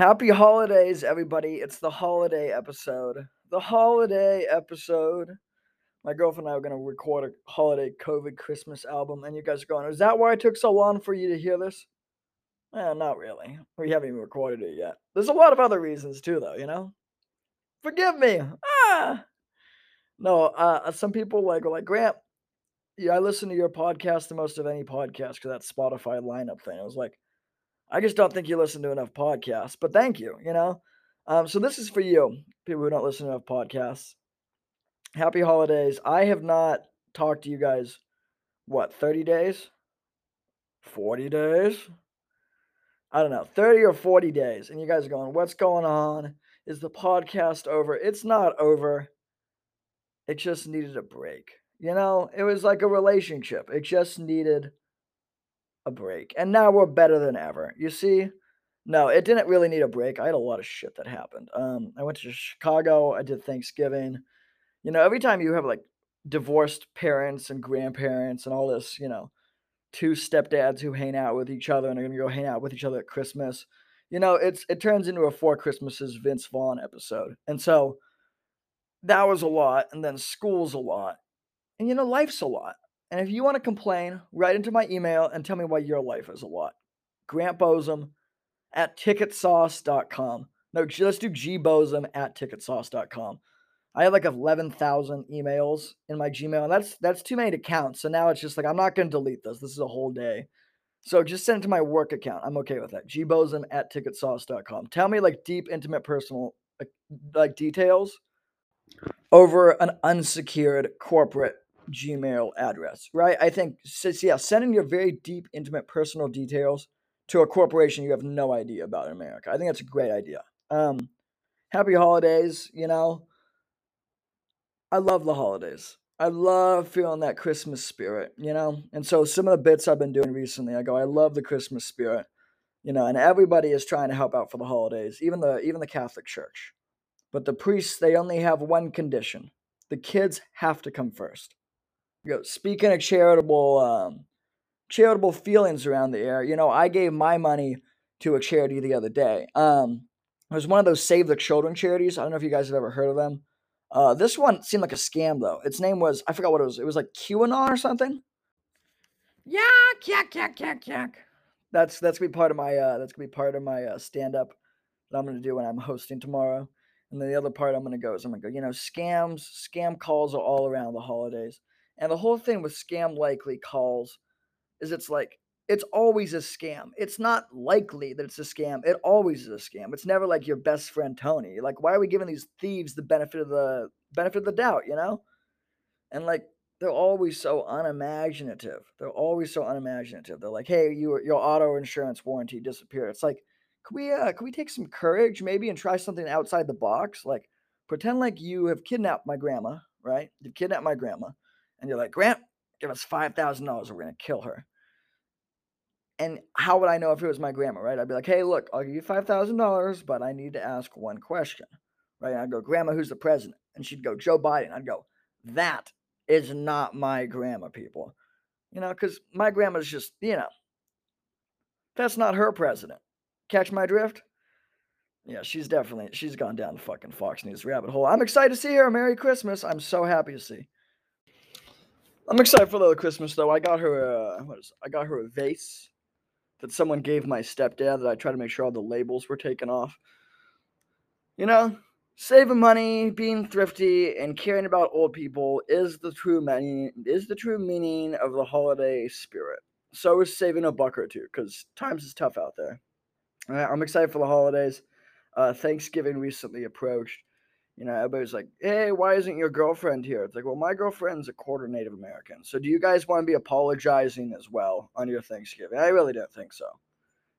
Happy holidays, everybody. It's the holiday episode. The holiday episode. My girlfriend and I are going to record a holiday COVID Christmas album, and you guys are going, Is that why it took so long for you to hear this? Eh, not really. We haven't even recorded it yet. There's a lot of other reasons, too, though, you know? Forgive me. Ah! No, uh, some people like like, Grant, yeah, I listen to your podcast the most of any podcast because that Spotify lineup thing. I was like, I just don't think you listen to enough podcasts, but thank you, you know? Um, so this is for you, people who don't listen to enough podcasts. Happy holidays. I have not talked to you guys, what, 30 days? 40 days? I don't know, 30 or 40 days. And you guys are going, what's going on? Is the podcast over? It's not over. It just needed a break. You know, it was like a relationship. It just needed a break. And now we're better than ever. You see? No, it didn't really need a break. I had a lot of shit that happened. Um, I went to Chicago. I did Thanksgiving. You know, every time you have like divorced parents and grandparents and all this, you know, two stepdads who hang out with each other and are gonna go hang out with each other at Christmas. You know, it's it turns into a Four Christmases Vince Vaughn episode. And so that was a lot. And then school's a lot. And you know, life's a lot. And if you want to complain, write into my email and tell me why your life is a lot. Grant Bozum at ticketsauce.com. No, let's do gbozum at ticketsauce.com. I have like 11,000 emails in my Gmail, and that's that's too many to count. So now it's just like I'm not going to delete this. This is a whole day. So just send it to my work account. I'm okay with that. gbozum at ticketsauce.com. Tell me like deep, intimate, personal like details over an unsecured corporate Gmail address, right? I think, so, yeah, sending your very deep, intimate, personal details to a corporation you have no idea about in America. I think that's a great idea. Um, happy holidays, you know. I love the holidays. I love feeling that Christmas spirit, you know? And so some of the bits I've been doing recently, I go, I love the Christmas spirit. You know, and everybody is trying to help out for the holidays, even the even the Catholic Church. But the priests, they only have one condition. The kids have to come first. You know, speaking of charitable um, charitable feelings around the air, you know, I gave my money to a charity the other day. Um, it was one of those Save the Children charities. I don't know if you guys have ever heard of them. Uh, this one seemed like a scam though. Its name was I forgot what it was. It was like QAnon or something. Yak yak yak yak yak. That's that's gonna be part of my uh, that's gonna be part of my uh, stand up that I'm gonna do when I'm hosting tomorrow. And then the other part I'm gonna go is I'm gonna go. You know, scams, scam calls are all around the holidays. And the whole thing with scam likely calls is it's like it's always a scam. It's not likely that it's a scam. It always is a scam. It's never like your best friend Tony. Like, why are we giving these thieves the benefit of the benefit of the doubt, you know? And like they're always so unimaginative. They're always so unimaginative. They're like, hey, you, your auto insurance warranty disappeared. It's like, can we uh can we take some courage maybe and try something outside the box? Like pretend like you have kidnapped my grandma, right? You've kidnapped my grandma and you're like, Grant, give us five thousand dollars, or we're gonna kill her. And how would I know if it was my grandma, right? I'd be like, hey, look, I'll give you five thousand dollars, but I need to ask one question, right? And I'd go, Grandma, who's the president? And she'd go, Joe Biden. I'd go, that is not my grandma, people. You know, because my grandma's just, you know, that's not her president. Catch my drift? Yeah, she's definitely she's gone down the fucking Fox News rabbit hole. I'm excited to see her. Merry Christmas. I'm so happy to see. I'm excited for the Christmas though. I got her a what is I got her a vase that someone gave my stepdad that I tried to make sure all the labels were taken off. You know, saving money, being thrifty, and caring about old people is the true meaning is the true meaning of the holiday spirit. So is saving a buck or two, because times is tough out there. All right, I'm excited for the holidays. Uh, Thanksgiving recently approached you know, everybody's like, hey, why isn't your girlfriend here? It's like, well, my girlfriend's a quarter Native American. So do you guys want to be apologizing as well on your Thanksgiving? I really don't think so.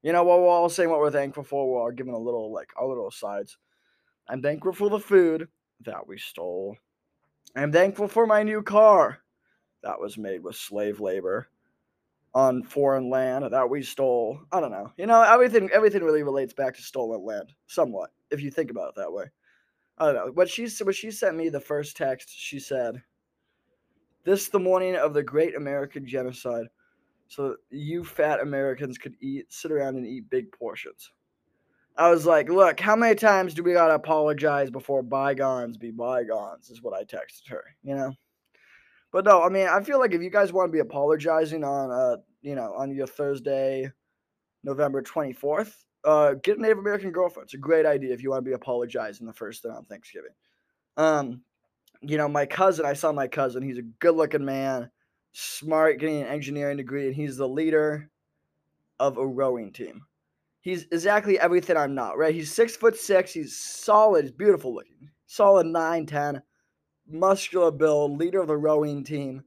You know, well, we're all saying what we're thankful for. We're all giving a little, like, our little sides. I'm thankful for the food that we stole. I'm thankful for my new car that was made with slave labor on foreign land that we stole. I don't know. You know, everything everything really relates back to stolen land, somewhat, if you think about it that way. I don't know. What she what she sent me the first text, she said, "This the morning of the Great American Genocide, so you fat Americans could eat, sit around and eat big portions." I was like, look, how many times do we gotta apologize before bygones be bygones? Is what I texted her, you know. But no, I mean, I feel like if you guys want to be apologizing on, uh, you know, on your Thursday, November twenty fourth, uh, get a Native American girlfriend. It's a great idea if you want to be apologizing the first day on Thanksgiving. Um, you know, my cousin, I saw my cousin. He's a good looking man, smart, getting an engineering degree, and he's the leader of a rowing team. He's exactly everything I'm not, right? He's six foot six. He's solid. He's beautiful looking. Solid 9, 10, muscular build, leader of the rowing team.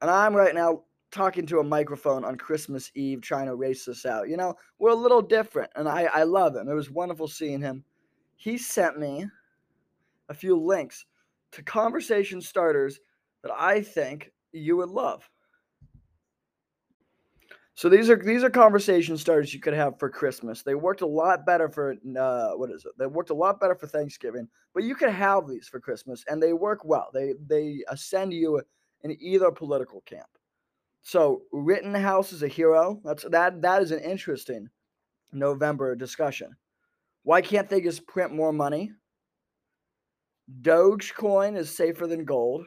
And I'm right now talking to a microphone on Christmas Eve trying to race this out. You know, we're a little different, and I, I love him. It was wonderful seeing him. He sent me a few links to conversation starters that I think you would love. So these are these are conversation starters you could have for Christmas. They worked a lot better for uh, what is it? They worked a lot better for Thanksgiving, but you could have these for Christmas, and they work well. They they ascend you in either political camp. So Rittenhouse is a hero. That's that that is an interesting November discussion. Why can't they just print more money? Dogecoin is safer than gold.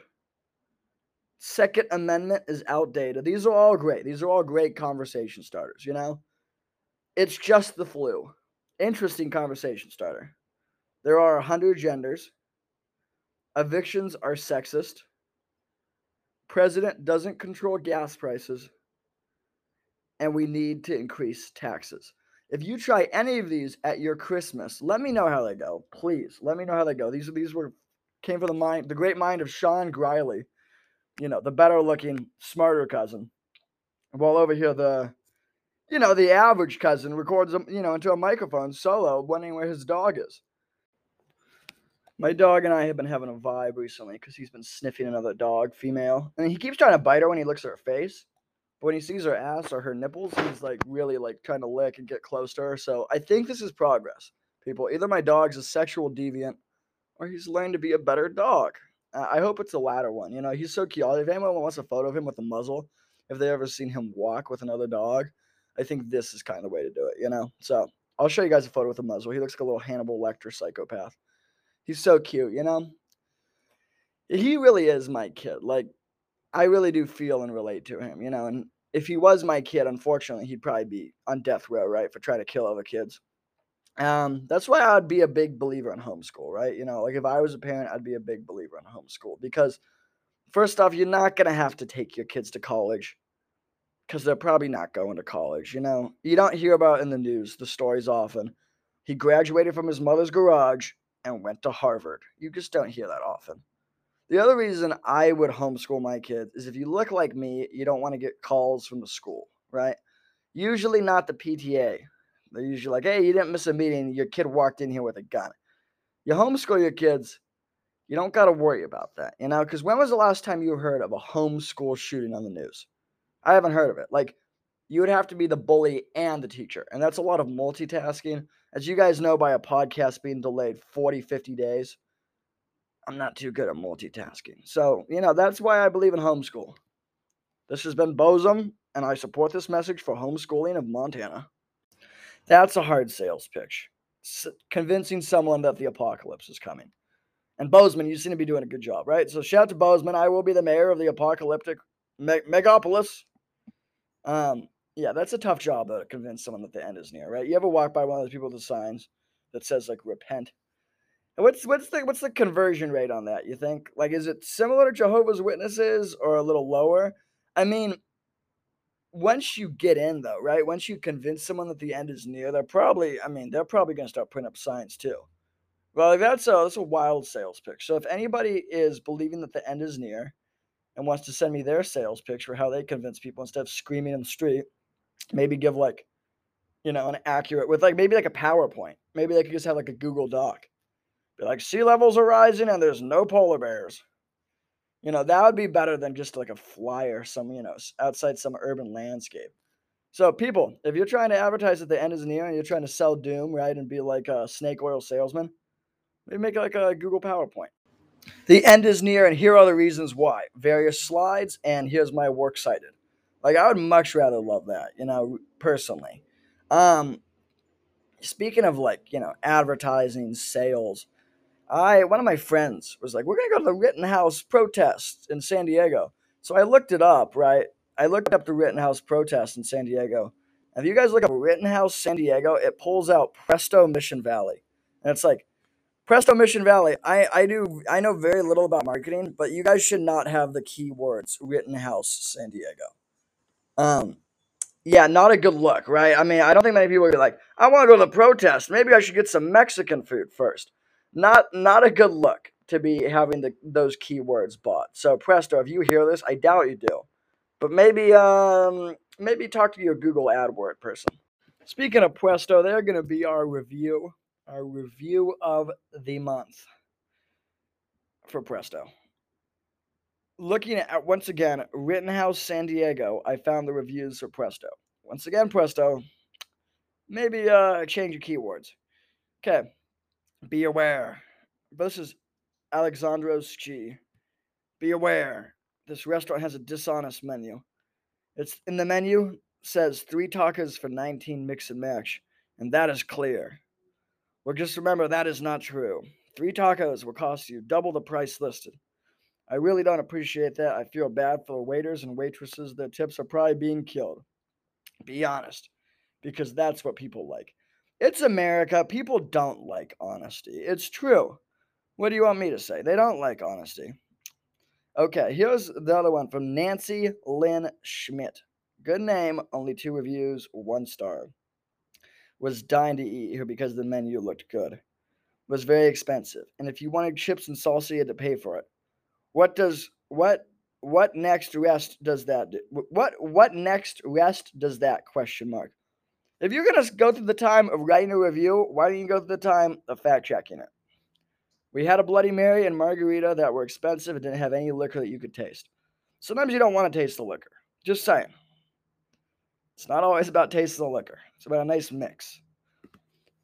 Second Amendment is outdated. These are all great. These are all great conversation starters, you know? It's just the flu. Interesting conversation starter. There are 100 genders. Evictions are sexist. President doesn't control gas prices. And we need to increase taxes. If you try any of these at your Christmas, let me know how they go. Please let me know how they go. These these were came from the mind, the great mind of Sean Griley you know, the better looking, smarter cousin. While over here, the, you know, the average cousin records, you know, into a microphone solo, wondering where his dog is. My dog and I have been having a vibe recently because he's been sniffing another dog, female, and he keeps trying to bite her when he looks at her face. But when he sees her ass or her nipples, he's like really like trying to lick and get close to her. So I think this is progress, people. Either my dog's a sexual deviant, or he's learned to be a better dog. I hope it's the latter one. You know, he's so cute. If anyone wants a photo of him with a muzzle, if they ever seen him walk with another dog, I think this is kind of the way to do it. You know, so I'll show you guys a photo with a muzzle. He looks like a little Hannibal Lecter psychopath. He's so cute. You know, he really is my kid. Like, I really do feel and relate to him. You know, and if he was my kid, unfortunately, he'd probably be on death row, right, for trying to kill other kids. Um, that's why I'd be a big believer in homeschool, right? You know, like if I was a parent, I'd be a big believer in homeschool because first off, you're not gonna have to take your kids to college because they're probably not going to college. You know, you don't hear about in the news the stories often. He graduated from his mother's garage and went to Harvard. You just don't hear that often. The other reason I would homeschool my kids is if you look like me, you don't want to get calls from the school, right? Usually not the PTA, they're usually like, hey, you didn't miss a meeting. Your kid walked in here with a gun. You homeschool your kids, you don't got to worry about that, you know? Because when was the last time you heard of a homeschool shooting on the news? I haven't heard of it. Like, you would have to be the bully and the teacher. And that's a lot of multitasking. As you guys know, by a podcast being delayed 40, 50 days, I'm not too good at multitasking. So, you know, that's why I believe in homeschool. This has been Bozum, and I support this message for homeschooling of Montana. That's a hard sales pitch. S- convincing someone that the apocalypse is coming. And Bozeman, you seem to be doing a good job, right? So shout out to Bozeman. I will be the mayor of the apocalyptic me- megapolis. Um, yeah, that's a tough job though to convince someone that the end is near, right? You ever walk by one of those people with the signs that says like repent? And what's what's the what's the conversion rate on that? You think like is it similar to Jehovah's Witnesses or a little lower? I mean, once you get in though, right? Once you convince someone that the end is near, they're probably, I mean, they're probably going to start putting up signs too. Well, like that's a that's a wild sales pitch. So if anybody is believing that the end is near and wants to send me their sales pitch for how they convince people instead of screaming in the street, maybe give like, you know, an accurate with like maybe like a PowerPoint. Maybe they could just have like a Google Doc. Be like, sea levels are rising and there's no polar bears. You know, that would be better than just like a flyer, some, you know, outside some urban landscape. So, people, if you're trying to advertise that the end is near and you're trying to sell doom, right, and be like a snake oil salesman, maybe make like a Google PowerPoint. The end is near, and here are the reasons why. Various slides, and here's my works cited. Like, I would much rather love that, you know, personally. Um, speaking of like, you know, advertising, sales, I one of my friends was like, "We're gonna go to the Rittenhouse protest in San Diego." So I looked it up, right? I looked up the Rittenhouse protest in San Diego. If you guys look up Rittenhouse San Diego, it pulls out Presto Mission Valley, and it's like Presto Mission Valley. I I do I know very little about marketing, but you guys should not have the keywords Rittenhouse San Diego. Um, yeah, not a good look, right? I mean, I don't think many people are like, I want to go to the protest. Maybe I should get some Mexican food first. Not not a good look to be having the, those keywords bought. So Presto, if you hear this, I doubt you do, but maybe um maybe talk to your Google AdWord person. Speaking of Presto, they're going to be our review, our review of the month for Presto looking at once again Rittenhouse San Diego, I found the reviews for Presto. Once again, Presto, maybe uh change your keywords. Okay. Be aware. This is Alexandros G. Be aware. This restaurant has a dishonest menu. It's in the menu says three tacos for 19 mix and match, and that is clear. Well, just remember that is not true. Three tacos will cost you double the price listed. I really don't appreciate that. I feel bad for waiters and waitresses. Their tips are probably being killed. Be honest, because that's what people like. It's America. People don't like honesty. It's true. What do you want me to say? They don't like honesty. Okay, here's the other one from Nancy Lynn Schmidt. Good name, only two reviews, one star. Was dying to eat here because the menu looked good. Was very expensive, and if you wanted chips and salsa, you had to pay for it. What does what what next rest does that do? What what next rest does that question mark? If you're gonna go through the time of writing a review, why don't you go through the time of fact checking it? We had a Bloody Mary and margarita that were expensive and didn't have any liquor that you could taste. Sometimes you don't want to taste the liquor. Just saying. It's not always about tasting the liquor. It's about a nice mix.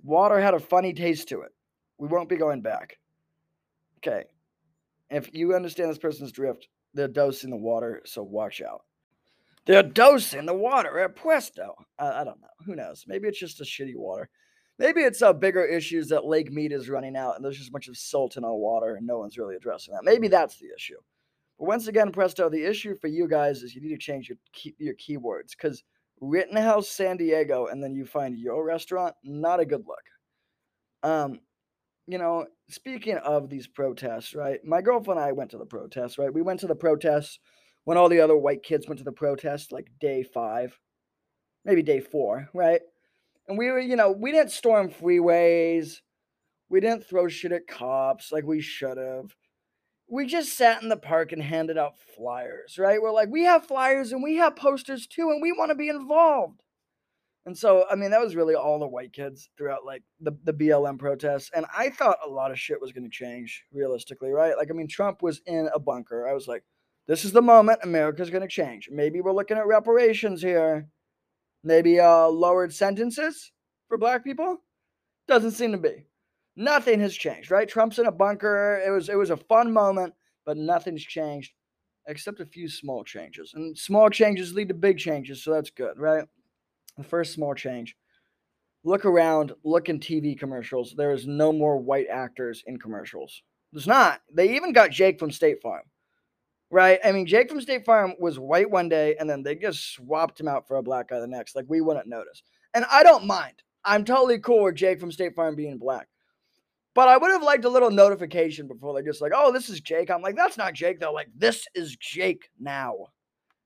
Water had a funny taste to it. We won't be going back. Okay, if you understand this person's drift, they're dosing the water, so watch out. They're dosing the water at Presto. I, I don't know. Who knows? Maybe it's just a shitty water. Maybe it's a bigger issues that Lake Mead is running out and there's just a bunch of salt in our water and no one's really addressing that. Maybe that's the issue. But once again, Presto, the issue for you guys is you need to change your key, your keywords because Rittenhouse San Diego and then you find your restaurant, not a good look. Um, you know, speaking of these protests, right? My girlfriend and I went to the protests, right? We went to the protests when all the other white kids went to the protests, like day five, maybe day four, right? And we were, you know, we didn't storm freeways. We didn't throw shit at cops like we should have. We just sat in the park and handed out flyers, right? We're like, we have flyers and we have posters too, and we want to be involved. And so, I mean, that was really all the white kids throughout like the, the BLM protests. And I thought a lot of shit was going to change realistically, right? Like, I mean, Trump was in a bunker. I was like, this is the moment America's going to change. Maybe we're looking at reparations here. Maybe uh, lowered sentences for black people. Doesn't seem to be. Nothing has changed, right? Trump's in a bunker. It was it was a fun moment, but nothing's changed except a few small changes. And small changes lead to big changes, so that's good, right? The first small change. Look around, look in TV commercials. There is no more white actors in commercials. There's not. They even got Jake from State Farm. Right? I mean, Jake from State Farm was white one day and then they just swapped him out for a black guy the next. Like we wouldn't notice. And I don't mind. I'm totally cool with Jake from State Farm being black. But I would have liked a little notification before they just like, oh, this is Jake. I'm like, that's not Jake. They're like, this is Jake now.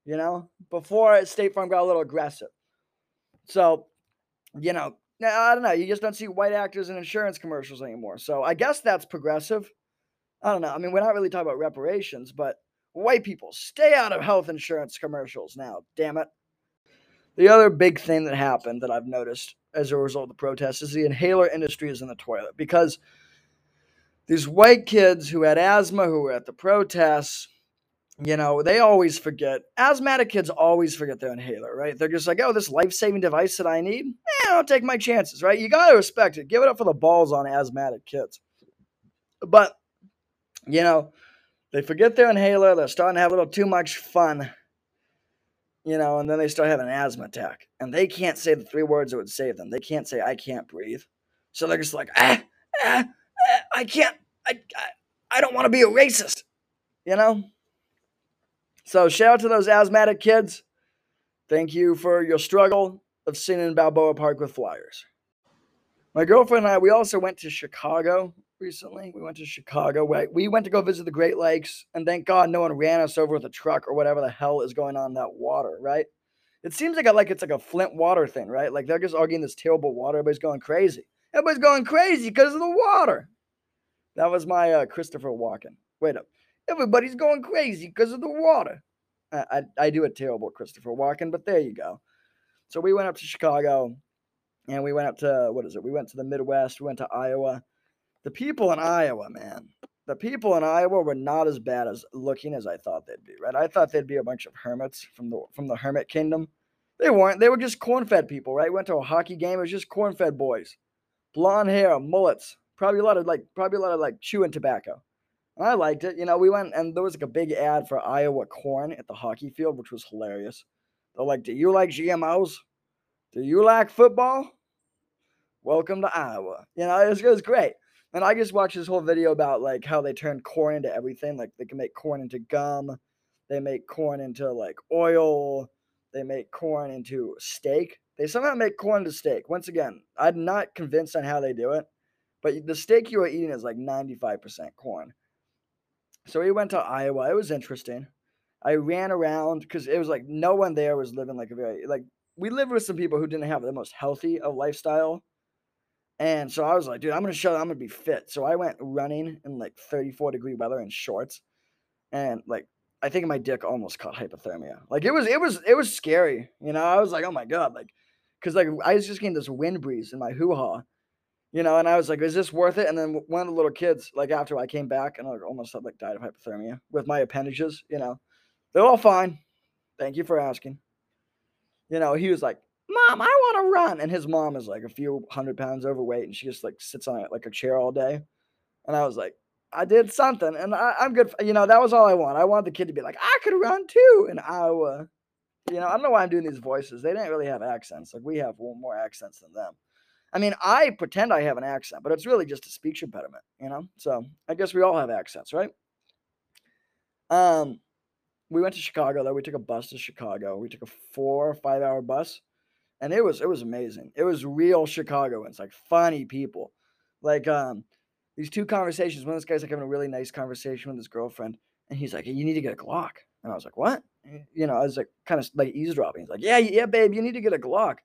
You know, before State Farm got a little aggressive. So, you know, I don't know. You just don't see white actors in insurance commercials anymore. So I guess that's progressive. I don't know. I mean, we're not really talking about reparations, but white people stay out of health insurance commercials now. Damn it. The other big thing that happened that I've noticed as a result of the protests is the inhaler industry is in the toilet because these white kids who had asthma who were at the protests you know, they always forget. Asthmatic kids always forget their inhaler, right? They're just like, oh, this life saving device that I need, eh, I'll take my chances, right? You got to respect it. Give it up for the balls on asthmatic kids. But, you know, they forget their inhaler. They're starting to have a little too much fun. you know, and then they start having an asthma attack, and they can't say the three words that would save them. They can't say "I can't breathe," so they're just like, ah, ah, ah I can't, I, I, I don't want to be a racist, you know. So shout out to those asthmatic kids. Thank you for your struggle of sitting in Balboa Park with flyers. My girlfriend and I, we also went to Chicago recently. We went to Chicago. Right? We went to go visit the Great Lakes, and thank God no one ran us over with a truck or whatever the hell is going on in that water, right? It seems like a, like it's like a Flint water thing, right? Like they're just arguing this terrible water. Everybody's going crazy. Everybody's going crazy because of the water. That was my uh, Christopher Walken. Wait up. Everybody's going crazy because of the water. I, I, I do a terrible Christopher Walken, but there you go. So we went up to Chicago and we went up to what is it? We went to the Midwest. We went to Iowa. The people in Iowa, man, the people in Iowa were not as bad as looking as I thought they'd be. Right? I thought they'd be a bunch of hermits from the from the hermit kingdom. They weren't. They were just corn-fed people, right? Went to a hockey game. It was just corn-fed boys, blonde hair, mullets, probably a lot of like probably a lot of like chewing tobacco. And I liked it. You know, we went and there was like a big ad for Iowa corn at the hockey field, which was hilarious. They're like, "Do you like GMOs? Do you like football? Welcome to Iowa." You know, it was, it was great. And I just watched this whole video about like how they turn corn into everything. Like they can make corn into gum, they make corn into like oil, they make corn into steak. They somehow make corn into steak. Once again, I'm not convinced on how they do it, but the steak you are eating is like 95% corn. So we went to Iowa. It was interesting. I ran around because it was like no one there was living like a very like we lived with some people who didn't have the most healthy of lifestyle. And so I was like, dude, I'm gonna show I'm gonna be fit. So I went running in like 34 degree weather in shorts. And like I think my dick almost caught hypothermia. Like it was it was it was scary. You know, I was like, oh my god, like because like I was just getting this wind breeze in my hoo-ha. You know, and I was like, is this worth it? And then one of the little kids, like after I came back and I almost had like died of hypothermia with my appendages, you know, they're all fine. Thank you for asking. You know, he was like, Mom, I want to run. And his mom is like a few hundred pounds overweight and she just like sits on it like a chair all day. And I was like, I did something and I, am good. For, you know, that was all I want. I wanted the kid to be like, I could run too in Iowa. You know, I don't know why I'm doing these voices. They didn't really have accents. Like we have more accents than them. I mean, I pretend I have an accent, but it's really just a speech impediment, you know? So I guess we all have accents, right? Um, we went to Chicago though. We took a bus to Chicago. We took a four or five hour bus and it was it was amazing. It was real Chicagoans, like funny people. Like um these two conversations. One of those guys like having a really nice conversation with his girlfriend, and he's like, "You need to get a Glock." And I was like, "What?" You know, I was like kind of like eavesdropping. He's like, "Yeah, yeah, babe, you need to get a Glock."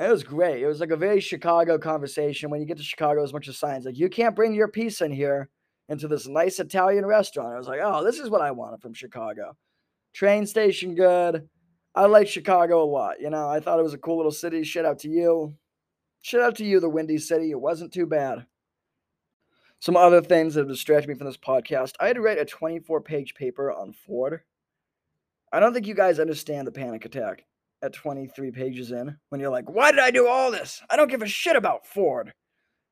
It was great. It was like a very Chicago conversation. When you get to Chicago, as much as signs like, "You can't bring your piece in here." Into this nice Italian restaurant. I was like, "Oh, this is what I wanted from Chicago." Train station good I like Chicago a lot. You know, I thought it was a cool little city. Shout out to you. Shout out to you, the Windy City. It wasn't too bad. Some other things that have distracted me from this podcast. I had to write a 24 page paper on Ford. I don't think you guys understand the panic attack at 23 pages in when you're like, why did I do all this? I don't give a shit about Ford.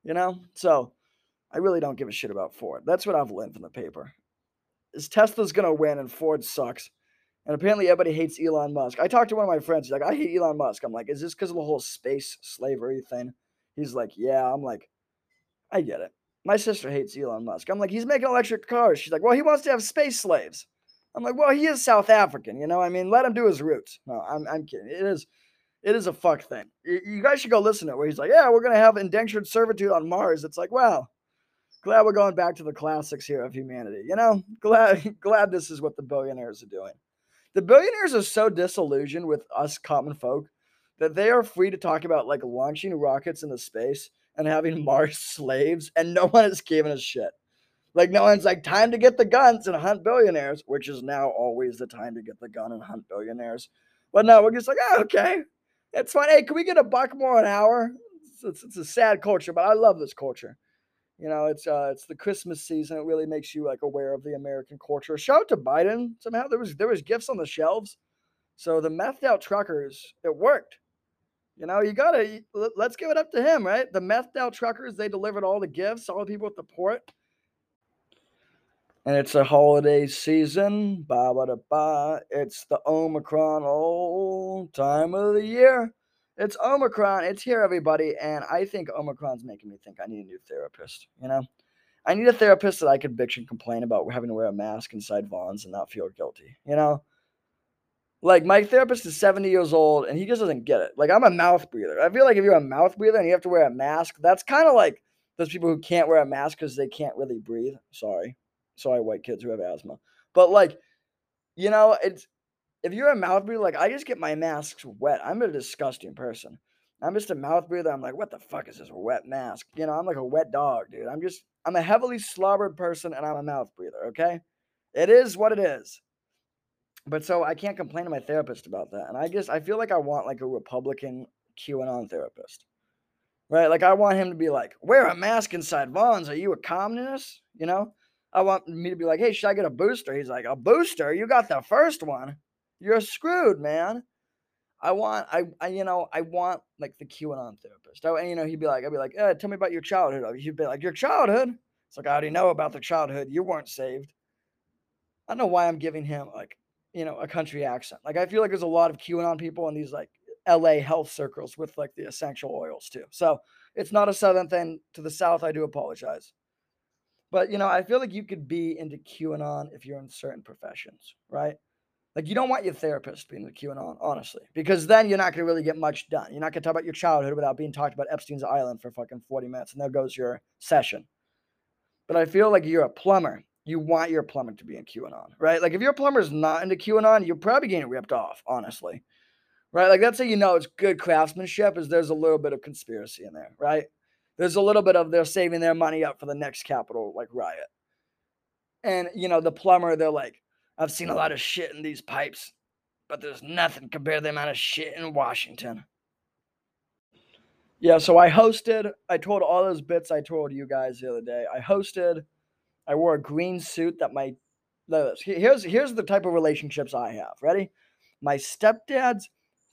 You know? So I really don't give a shit about Ford. That's what I've learned from the paper. Is Tesla's gonna win and Ford sucks. And apparently everybody hates Elon Musk. I talked to one of my friends. He's like, I hate Elon Musk. I'm like, is this because of the whole space slavery thing? He's like, yeah. I'm like, I get it. My sister hates Elon Musk. I'm like, he's making electric cars. She's like, well, he wants to have space slaves. I'm like, well, he is South African, you know. I mean, let him do his roots. No, I'm, I'm kidding. It is, it is a fuck thing. You guys should go listen to it. Where he's like, yeah, we're gonna have indentured servitude on Mars. It's like, wow, glad we're going back to the classics here of humanity. You know, glad, glad this is what the billionaires are doing. The billionaires are so disillusioned with us common folk that they are free to talk about like launching rockets into space and having Mars slaves, and no one is giving a shit. Like no one's like time to get the guns and hunt billionaires, which is now always the time to get the gun and hunt billionaires. But no, we're just like, oh, okay, it's fine. Hey, can we get a buck more an hour? It's, it's, it's a sad culture, but I love this culture. You know, it's uh, it's the Christmas season. It really makes you like aware of the American culture. Shout out to Biden. Somehow there was there was gifts on the shelves. So the methed out truckers, it worked. You know, you gotta let's give it up to him, right? The methed out truckers, they delivered all the gifts, all the people at the port. And it's a holiday season. Ba ba da ba. It's the Omicronal time of the year. It's Omicron. It's here, everybody. And I think Omicron's making me think I need a new therapist. You know, I need a therapist that I could bitch and complain about having to wear a mask inside Vons and not feel guilty. You know, like my therapist is 70 years old and he just doesn't get it. Like I'm a mouth breather. I feel like if you're a mouth breather and you have to wear a mask, that's kind of like those people who can't wear a mask because they can't really breathe. Sorry. Sorry, white kids who have asthma. But like, you know, it's if you're a mouth breather, like I just get my masks wet. I'm a disgusting person. I'm just a mouth breather. I'm like, what the fuck is this wet mask? You know, I'm like a wet dog, dude. I'm just I'm a heavily slobbered person and I'm a mouth breather, okay? It is what it is. But so I can't complain to my therapist about that. And I just I feel like I want like a Republican QAnon therapist. Right? Like I want him to be like, wear a mask inside Vons. Are you a communist? You know? I want me to be like, hey, should I get a booster? He's like, a booster? You got the first one. You're screwed, man. I want, I, I, you know, I want like the QAnon therapist. I, you know, he'd be like, I'd be like, eh, tell me about your childhood. He'd be like, your childhood? It's like, I already know about the childhood. You weren't saved. I don't know why I'm giving him like, you know, a country accent. Like, I feel like there's a lot of QAnon people in these like LA health circles with like the essential oils too. So it's not a southern thing to the south. I do apologize. But you know, I feel like you could be into QAnon if you're in certain professions, right? Like you don't want your therapist being into QAnon, honestly, because then you're not going to really get much done. You're not going to talk about your childhood without being talked about Epstein's Island for fucking 40 minutes, and there goes your session. But I feel like you're a plumber. You want your plumber to be in QAnon, right? Like if your plumber's not into QAnon, you're probably getting ripped off, honestly. Right? Like that's how you know it's good craftsmanship is there's a little bit of conspiracy in there, right? There's a little bit of they're saving their money up for the next capital like riot. And you know, the plumber, they're like, I've seen a lot of shit in these pipes, but there's nothing compared to the amount of shit in Washington. Yeah, so I hosted, I told all those bits I told you guys the other day. I hosted, I wore a green suit that my here's here's the type of relationships I have. Ready? My stepdad's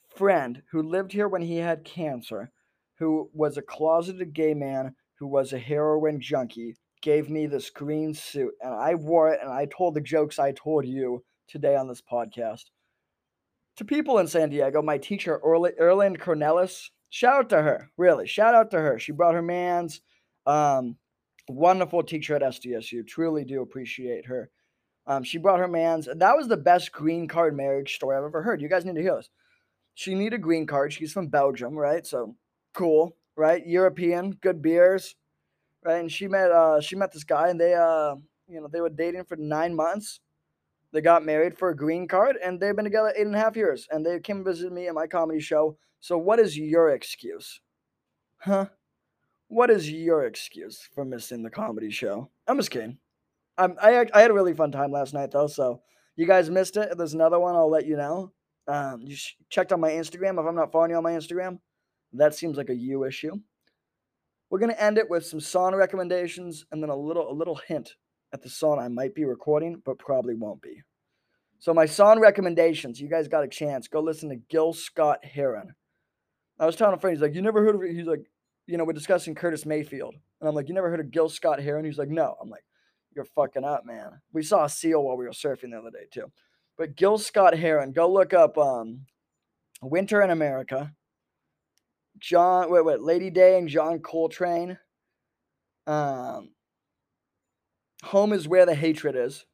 friend who lived here when he had cancer who was a closeted gay man who was a heroin junkie, gave me this green suit. And I wore it and I told the jokes I told you today on this podcast. To people in San Diego, my teacher, Erland Cornelis, shout out to her. Really, shout out to her. She brought her mans. Um, wonderful teacher at SDSU. Truly do appreciate her. Um, she brought her mans. That was the best green card marriage story I've ever heard. You guys need to hear this. She needed a green card. She's from Belgium, right? So cool, right? European, good beers, right? And she met uh she met this guy and they uh you know they were dating for nine months. They got married for a green card and they've been together eight and a half years. And they came and visited me at my comedy show. So what is your excuse? Huh? What is your excuse for missing the comedy show? I'm just kidding. I'm, I, I had a really fun time last night though, so you guys missed it. If there's another one, I'll let you know. Um, you checked on my Instagram. If I'm not following you on my Instagram, that seems like a you issue. We're gonna end it with some song recommendations and then a little a little hint at the song I might be recording, but probably won't be. So my song recommendations, you guys got a chance. Go listen to Gil Scott Heron. I was telling a friend, he's like, You never heard of it? He's like, you know, we're discussing Curtis Mayfield. And I'm like, You never heard of Gil Scott Heron? He's like, No. I'm like, You're fucking up, man. We saw a seal while we were surfing the other day, too. But Gil Scott Heron, go look up um, Winter in America. John, wait, wait, Lady Day and John Coltrane. Um, Home is where the hatred is.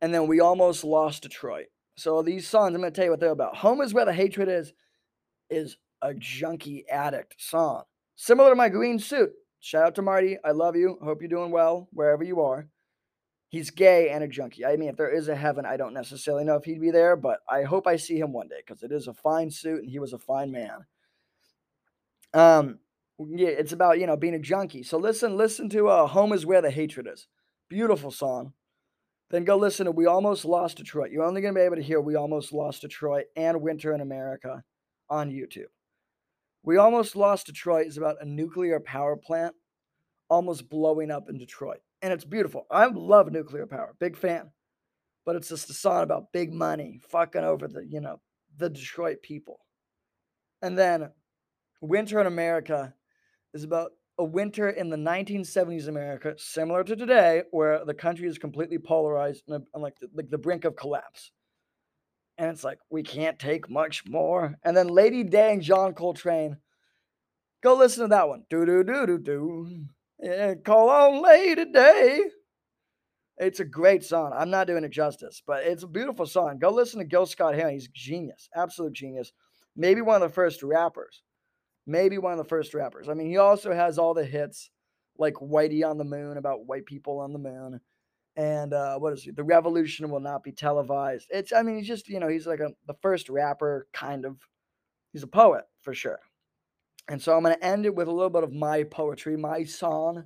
And then we almost lost Detroit. So these songs, I'm going to tell you what they're about. Home is where the hatred is, is a junkie addict song. Similar to my green suit. Shout out to Marty. I love you. Hope you're doing well wherever you are. He's gay and a junkie. I mean, if there is a heaven, I don't necessarily know if he'd be there, but I hope I see him one day because it is a fine suit and he was a fine man. Um, yeah, it's about you know being a junkie. So listen, listen to uh, "Home Is Where the Hatred Is." Beautiful song. Then go listen to "We Almost Lost Detroit." You're only gonna be able to hear "We Almost Lost Detroit" and "Winter in America" on YouTube. "We Almost Lost Detroit" is about a nuclear power plant almost blowing up in Detroit, and it's beautiful. I love nuclear power, big fan. But it's just a song about big money fucking over the you know the Detroit people. And then Winter in America is about a winter in the 1970s America, similar to today, where the country is completely polarized and on like the, like the brink of collapse. And it's like, we can't take much more. And then Lady Day and John Coltrane. Go listen to that one. Do do do do do. Yeah, call on Lady Day. It's a great song. I'm not doing it justice, but it's a beautiful song. Go listen to Gil Scott Heron. He's genius, absolute genius. Maybe one of the first rappers. Maybe one of the first rappers. I mean, he also has all the hits like Whitey on the Moon about white people on the moon. And uh, what is it? The revolution will not be televised. It's, I mean, he's just, you know, he's like a, the first rapper, kind of. He's a poet for sure. And so I'm going to end it with a little bit of my poetry, my song.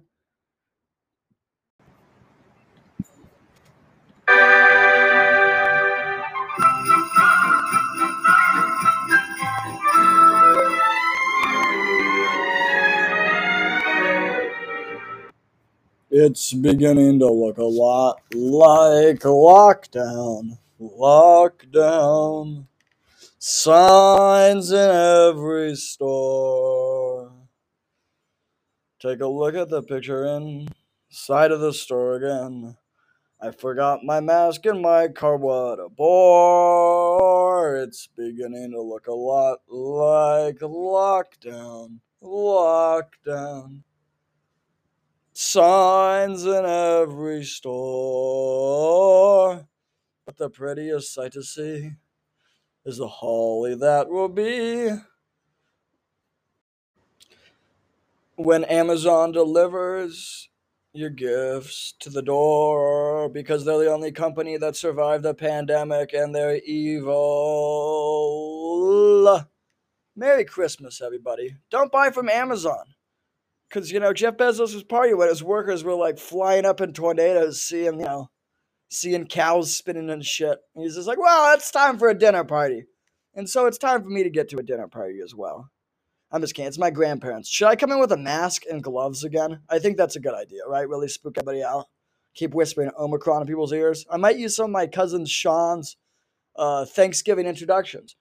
It's beginning to look a lot like lockdown. Lockdown. Signs in every store. Take a look at the picture inside of the store again. I forgot my mask in my car, what a bore. It's beginning to look a lot like lockdown. Lockdown. Signs in every store. But the prettiest sight to see is the holly that will be. When Amazon delivers your gifts to the door because they're the only company that survived the pandemic and they're evil. Merry Christmas, everybody. Don't buy from Amazon. Because, you know, Jeff Bezos was partying when his workers were like flying up in tornadoes, seeing, you know, seeing cows spinning and shit. And he's just like, well, it's time for a dinner party. And so it's time for me to get to a dinner party as well. I'm just kidding. It's my grandparents. Should I come in with a mask and gloves again? I think that's a good idea, right? Really spook everybody out. Keep whispering Omicron in people's ears. I might use some of my cousin Sean's uh, Thanksgiving introductions.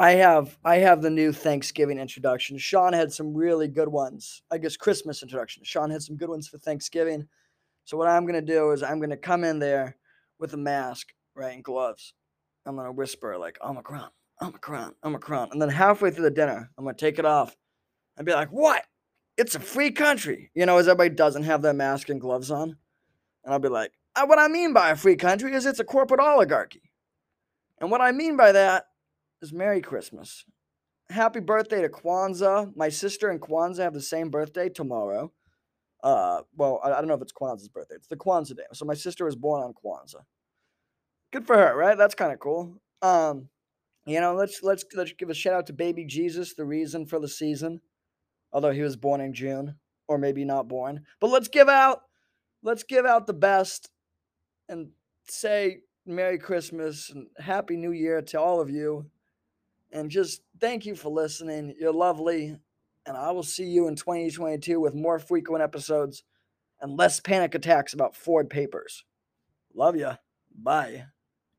I have I have the new Thanksgiving introduction. Sean had some really good ones. I guess Christmas introduction. Sean had some good ones for Thanksgiving. So what I'm gonna do is I'm gonna come in there with a mask, right, and gloves. I'm gonna whisper like Omicron, Omicron, Omicron, and then halfway through the dinner, I'm gonna take it off and be like, "What? It's a free country," you know, as everybody doesn't have their mask and gloves on, and I'll be like, uh, "What I mean by a free country is it's a corporate oligarchy, and what I mean by that is Merry Christmas. Happy birthday to Kwanzaa. My sister and Kwanzaa have the same birthday tomorrow. Uh, well, I, I don't know if it's Kwanzaa's birthday. It's the Kwanzaa day. So my sister was born on Kwanzaa. Good for her, right? That's kind of cool. Um, you know, let's let's let's give a shout out to baby Jesus, the reason for the season. Although he was born in June, or maybe not born. But let's give out let's give out the best and say Merry Christmas and Happy New Year to all of you. And just thank you for listening. You're lovely. And I will see you in 2022 with more frequent episodes and less panic attacks about Ford papers. Love ya. Bye.